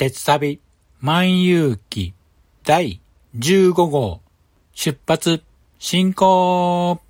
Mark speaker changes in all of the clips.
Speaker 1: 鉄旅万有記第15号。出発進行。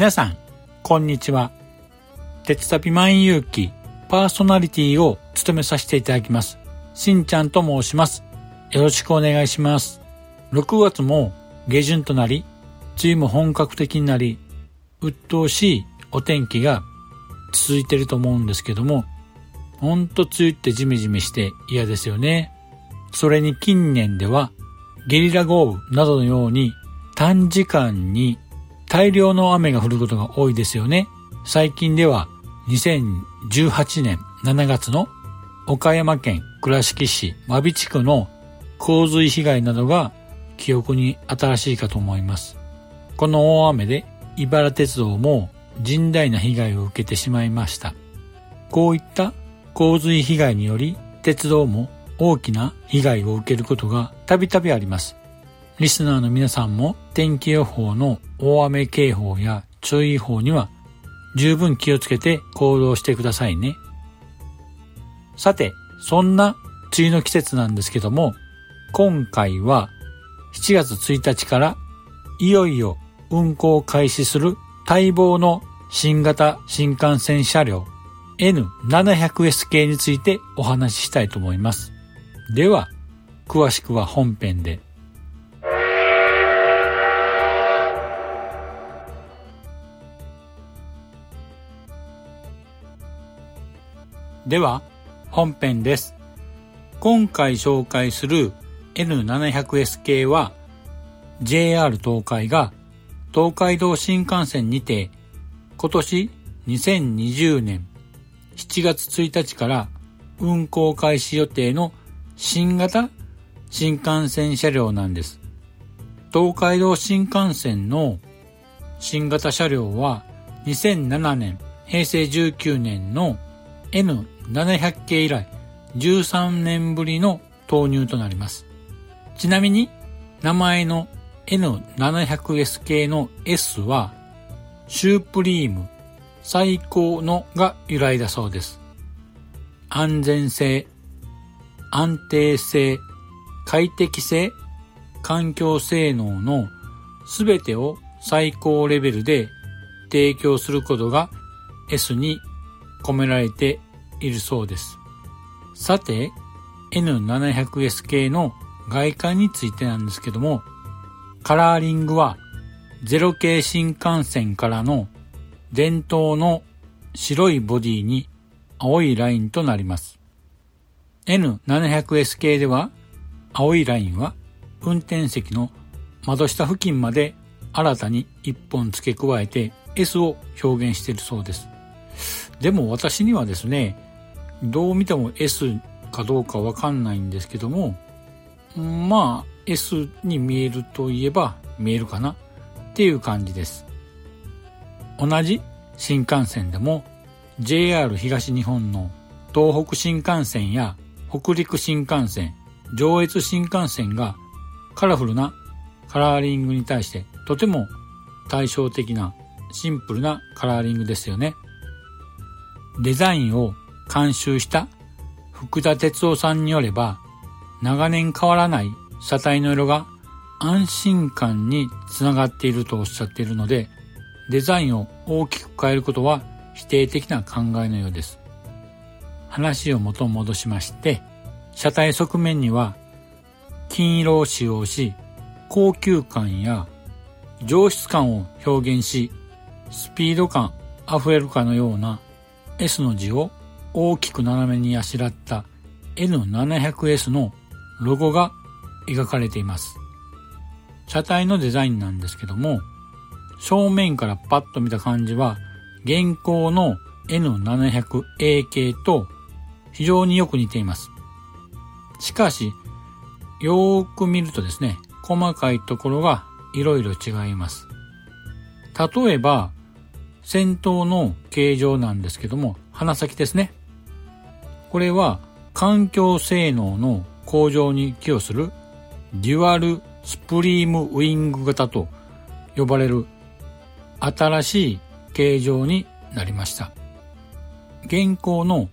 Speaker 1: 皆さん、こんにちは。鉄旅万有記パーソナリティを務めさせていただきます。しんちゃんと申します。よろしくお願いします。6月も下旬となり、梅雨も本格的になり、鬱陶しいお天気が続いてると思うんですけども、ほんと梅雨ってジメジメして嫌ですよね。それに近年ではゲリラ豪雨などのように短時間に大量の雨が降ることが多いですよね。最近では2018年7月の岡山県倉敷市真備地区の洪水被害などが記憶に新しいかと思います。この大雨で茨鉄道も甚大な被害を受けてしまいました。こういった洪水被害により鉄道も大きな被害を受けることがたびたびあります。リスナーの皆さんも天気予報の大雨警報や注意報には十分気をつけて行動してくださいね。さて、そんな梅雨の季節なんですけども、今回は7月1日からいよいよ運行開始する待望の新型新幹線車両 N700S 系についてお話ししたいと思います。では、詳しくは本編で。では、本編です。今回紹介する N700S 系は JR 東海が東海道新幹線にて今年2020年7月1日から運行開始予定の新型新幹線車両なんです。東海道新幹線の新型車両は2007年平成19年の N700 系以来13年ぶりの投入となります。ちなみに名前の N700S 系の S はシュープリーム最高のが由来だそうです。安全性、安定性、快適性、環境性能のすべてを最高レベルで提供することが S に込められているそうです。さて、N700S 系の外観についてなんですけども、カラーリングは0系新幹線からの伝統の白いボディに青いラインとなります。N700S 系では青いラインは運転席の窓下付近まで新たに1本付け加えて S を表現しているそうです。でも私にはですね、どう見ても S かどうかわかんないんですけども、まあ S に見えるといえば見えるかな？っていう感じです。同じ新幹線でも JR 東日本の東北新幹線や北陸新幹線、上越新幹線がカラフルなカラーリングに対してとても対照的なシンプルなカラーリングですよね。デザインを監修した福田哲夫さんによれば長年変わらない車体の色が安心感につながっているとおっしゃっているのでデザインを大きく変えることは否定的な考えのようです。話を元戻しまして、車体側面には金色を使用し、高級感や上質感を表現し、スピード感溢れるかのような S の字を大きく斜めにあしらった N700S のロゴが描かれています。車体のデザインなんですけども、正面からパッと見た感じは、現行の N700A 系と非常によく似ています。しかし、よーく見るとですね、細かいところがいろいろ違います。例えば、先頭の形状なんですけども、鼻先ですね。これは環境性能の向上に寄与するデュアルスプリームウィング型と呼ばれる新しい形状になりました。現行の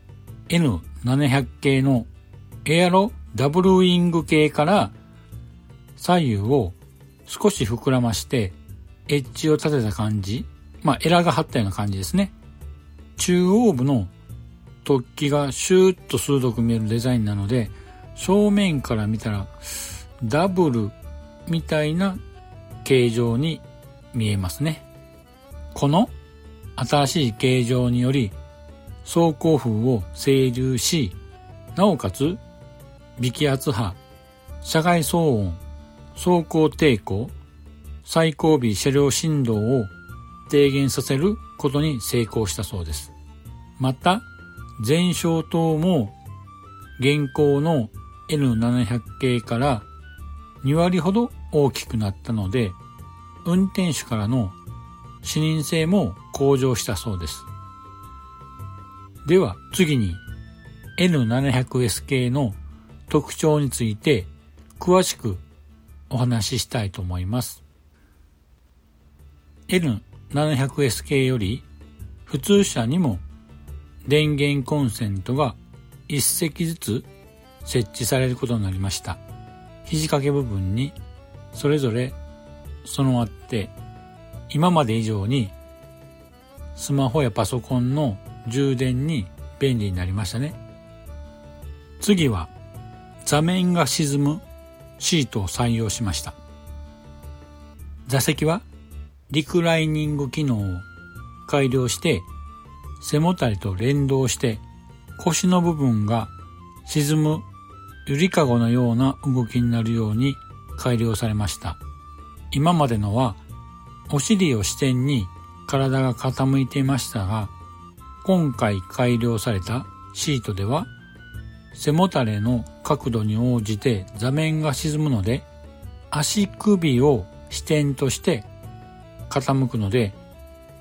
Speaker 1: N700 系のエアロダブルウィング系から左右を少し膨らましてエッジを立てた感じ、まあエラが張ったような感じですね。中央部の突起がシューッと鋭く見えるデザインなので正面から見たらダブルみたいな形状に見えますね。この新しい形状により走行風を整流し、なおかつ微気圧波、車外騒音、走行抵抗、最後尾車両振動を低減させることに成功したそうです。また、前照灯も現行の N700 系から2割ほど大きくなったので、運転手からの視認性も向上したそうです。では次に N700S 系の特徴について詳しくお話ししたいと思います。N700S 系より普通車にも電源コンセントが1席ずつ設置されることになりました。肘掛け部分にそれぞれ備わって今まで以上にスマホやパソコンの充電に便利になりましたね。次は座面が沈むシートを採用しました。座席はリクライニング機能を改良して背もたれと連動して腰の部分が沈むゆりかごのような動きになるように改良されました。今までのはお尻を支点に体が傾いていましたが、今回改良されたシートでは背もたれの角度に応じて座面が沈むので足首を支点として傾くので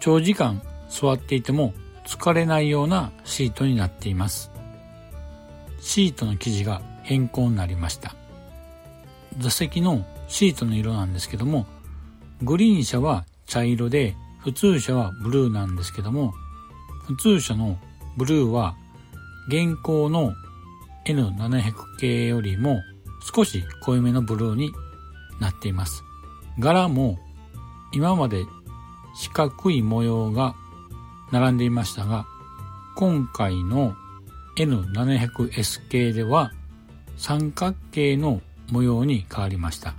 Speaker 1: 長時間座っていても疲れないようなシートになっています。シートの生地が変更になりました。座席のシートの色なんですけども、グリーン車は茶色で、普通車はブルーなんですけども、普通車のブルーは現行の N700 系よりも少し濃いめのブルーになっています。柄も今まで四角い模様が並んでいましたが、今回の N700S 系では三角形の模様に変わりました。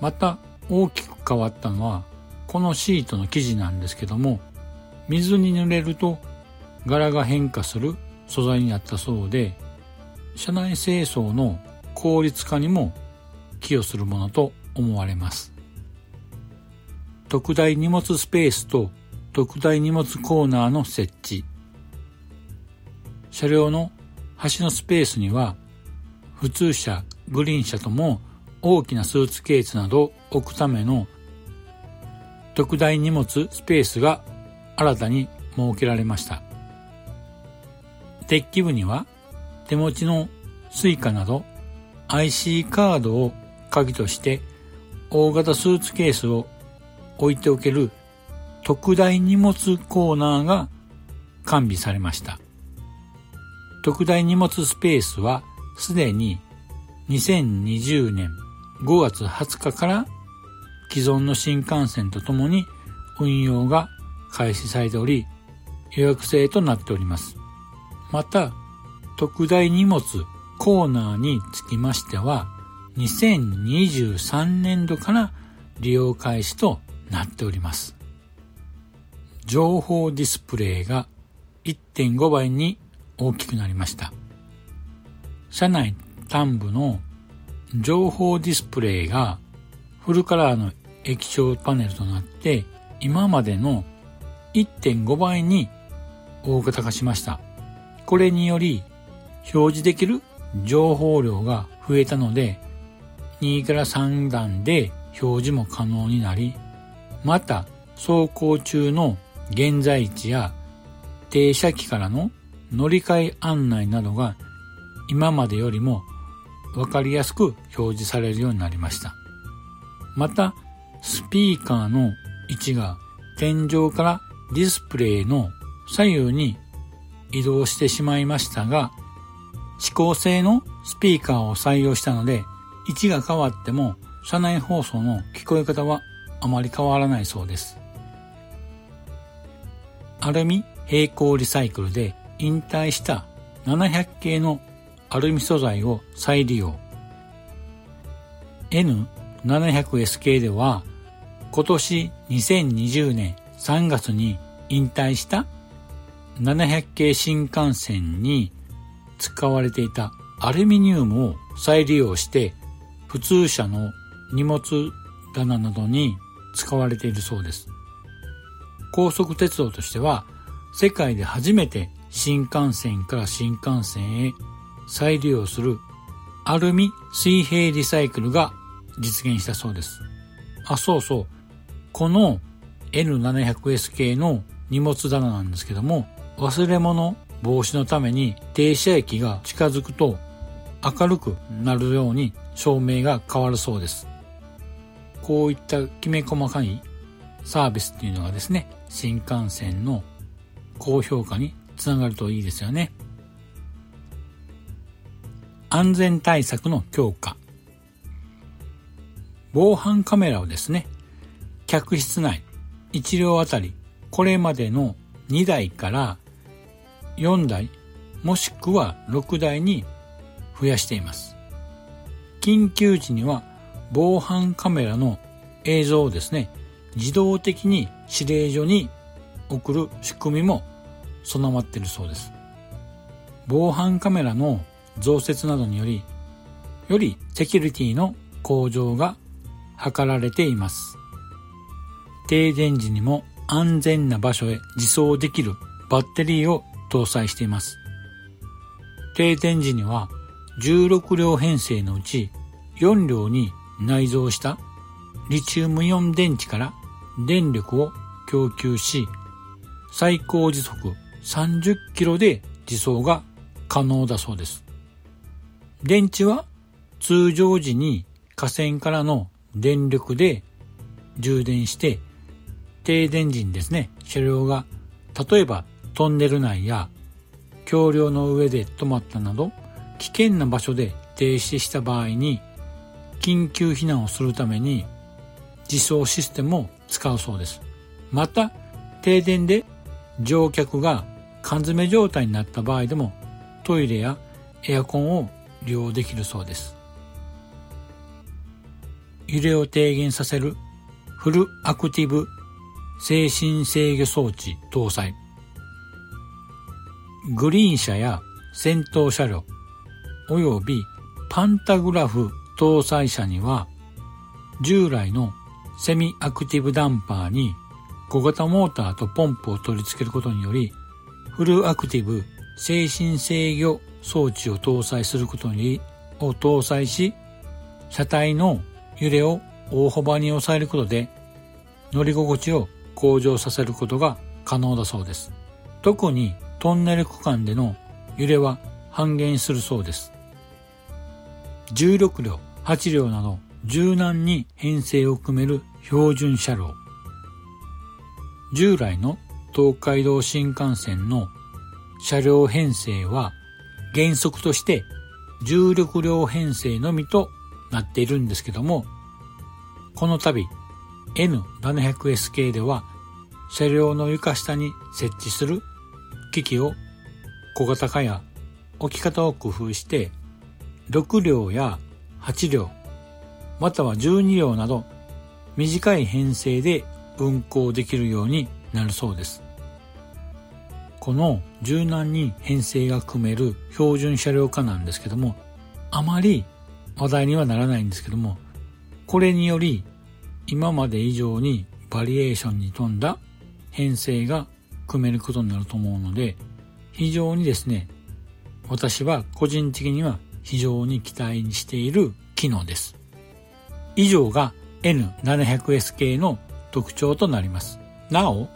Speaker 1: また大きく変わったのはこのシートの生地なんですけども水に濡れると柄が変化する素材になったそうで車内清掃の効率化にも寄与するものと思われます特大荷物スペースと特大荷物コーナーの設置車両の端のスペースには普通車グリーン車とも大きなスーツケースなど置くための特大荷物スペースが新たに設けられました。デッキ部には手持ちの suica など IC カードを鍵として大型スーツケースを置いておける特大荷物コーナーが完備されました。特大荷物スペースはすでに2020年5月20日から既存の新幹線とともに運用が開始されており予約制となっております。また、特大荷物コーナーにつきましては2023年度から利用開始となっております。情報ディスプレイが1.5倍に大きくなりました。車内端部の情報ディスプレイがフルカラーの液晶パネルとなって今までの1.5倍に大型化しました。これにより表示できる情報量が増えたので2から3段で表示も可能になりまた走行中の現在地や停車機からの乗り換え案内などが今までよりもわかりやすく表示されるようになりました。また、スピーカーの位置が天井からディスプレイの左右に移動してしまいましたが、指向性のスピーカーを採用したので、位置が変わっても車内放送の聞こえ方はあまり変わらないそうです。アルミ平行リサイクルで引退した700系のアルミ素材を再利用。N700S 系では今年2020年3月に引退した700系新幹線に使われていたアルミニウムを再利用して普通車の荷物棚などに使われているそうです。高速鉄道としては世界で初めて新幹線から新幹線へ再利用するアルミ水平リサイクルが実現したそうです。あ、そうそう。この N700S 系の荷物棚なんですけども、忘れ物防止のために停車駅が近づくと明るくなるように照明が変わるそうです。こういったきめ細かいサービスっていうのがですね、新幹線の高評価につながるといいですよね。安全対策の強化。防犯カメラをですね、客室内1両あたりこれまでの2台から4台もしくは6台に増やしています。緊急時には防犯カメラの映像をですね、自動的に指令所に送る仕組みも備わっているそうです。防犯カメラの増設などにより、よりセキュリティの向上が図られています。停電時にも安全な場所へ自走できるバッテリーを搭載しています。停電時には16両編成のうち4両に内蔵したリチウムイオン電池から電力を供給し、最高時速30キロで自走が可能だそうです。電池は通常時に河川からの電力で充電して停電時にですね、車両が例えばトンネル内や橋梁の上で止まったなど危険な場所で停止した場合に緊急避難をするために自走システムを使うそうです。また停電で乗客が缶詰状態になった場合でもトイレやエアコンを利用できるそうです。揺れを低減させるフルアクティブ精神制御装置搭載グリーン車や先頭車両及びパンタグラフ搭載車には従来のセミアクティブダンパーに小型モーターとポンプを取り付けることによりフルアクティブ精神制御装置を搭載することにを搭載し車体の揺れを大幅に抑えることで乗り心地を向上させることが可能だそうです。特にトンネル区間での揺れは半減するそうです。16両、8両など柔軟に編成を組める標準車両。従来の東海道新幹線の車両編成は原則として16両編成のみとなっているんですけども、この度 N700S 系では車両の床下に設置する機器を小型化や置き方を工夫して6両や8両または12両など短い編成で運行できるようになるそうです。この柔軟に編成が組める標準車両化なんですけども、あまり話題にはならないんですけども、これにより今まで以上にバリエーションに富んだ編成が組めることになると思うので、非常にですね、私は個人的には非常に期待にしている機能です。以上が N700S 系の特徴となります。なお、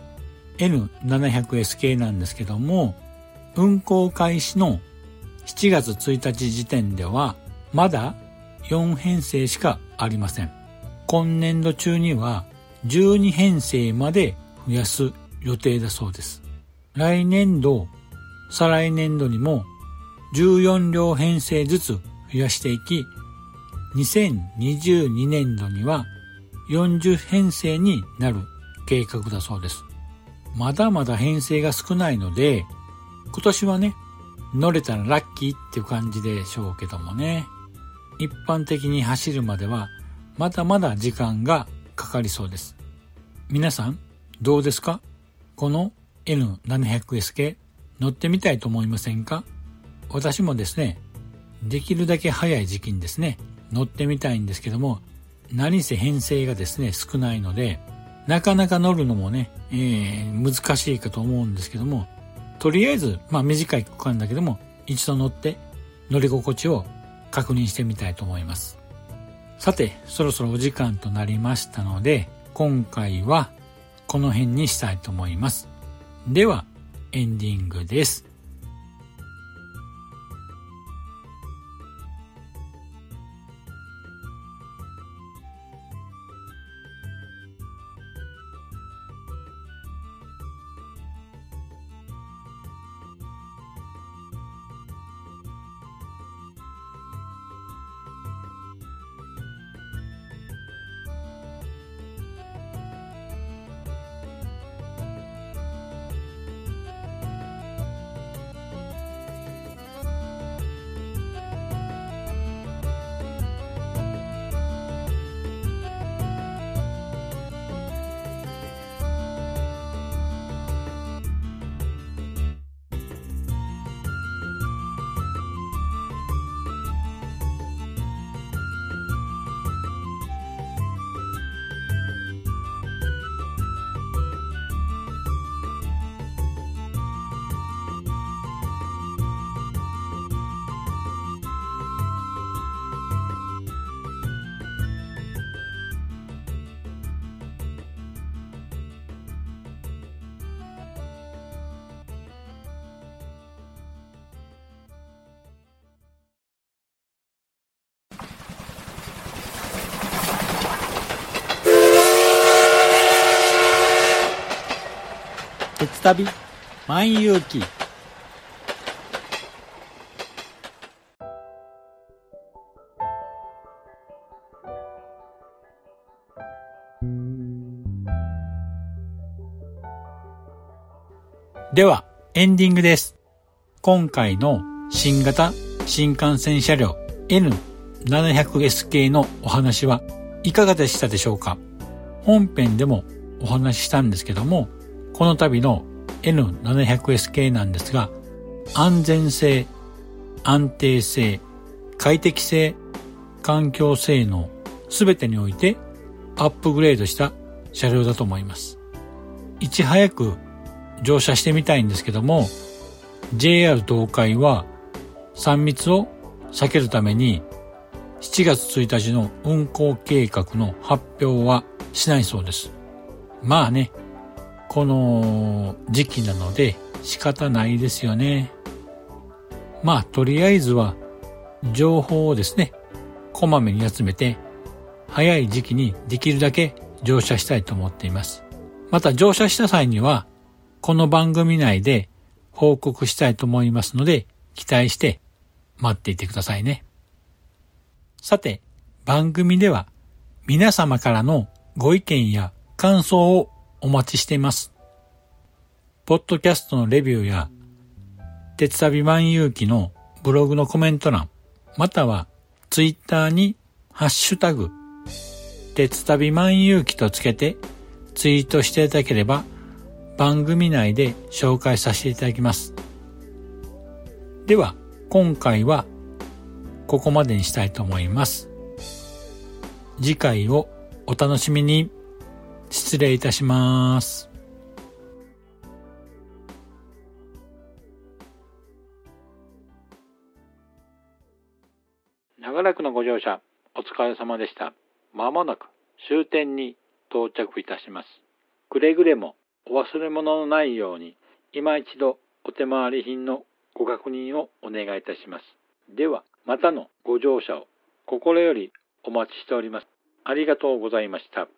Speaker 1: N700S 系なんですけども、運行開始の7月1日時点では、まだ4編成しかありません。今年度中には12編成まで増やす予定だそうです。来年度、再来年度にも14両編成ずつ増やしていき、2022年度には40編成になる計画だそうです。まだまだ編成が少ないので、今年はね、乗れたらラッキーっていう感じでしょうけどもね。一般的に走るまではまだまだ時間がかかりそうです。皆さん、どうですか？この N700S 系乗ってみたいと思いませんか？私もですね、できるだけ早い時期にですね、乗ってみたいんですけども、何せ編成がですね、少ないので、なかなか乗るのもね、えー、難しいかと思うんですけども、とりあえず、まあ短い区間だけども、一度乗って乗り心地を確認してみたいと思います。さて、そろそろお時間となりましたので、今回はこの辺にしたいと思います。では、エンディングです。鉄旅万有記では、エンディングです。今回の新型新幹線車両 N700S 系のお話はいかがでしたでしょうか？本編でもお話ししたんですけども、この度の N700S 系なんですが、安全性、安定性、快適性、環境性能、すべてにおいてアップグレードした車両だと思います。いち早く乗車してみたいんですけども、JR 東海は3密を避けるために7月1日の運行計画の発表はしないそうです。まあね、この時期なので仕方ないですよね。まあ、とりあえずは情報をですね、こまめに集めて、早い時期にできるだけ乗車したいと思っています。また乗車した際には、この番組内で報告したいと思いますので、期待して待っていてくださいね。さて、番組では皆様からのご意見や感想をお待ちしています。ポッドキャストのレビューや、鉄旅万有記のブログのコメント欄、またはツイッターにハッシュタグ、鉄旅万有記とつけてツイートしていただければ番組内で紹介させていただきます。では、今回はここまでにしたいと思います。次回をお楽しみに。失礼いたします。
Speaker 2: 長らくのご乗車、お疲れ様でした。まもなく終点に到着いたします。くれぐれもお忘れ物のないように、今一度お手回り品のご確認をお願いいたします。では、またのご乗車を心よりお待ちしております。ありがとうございました。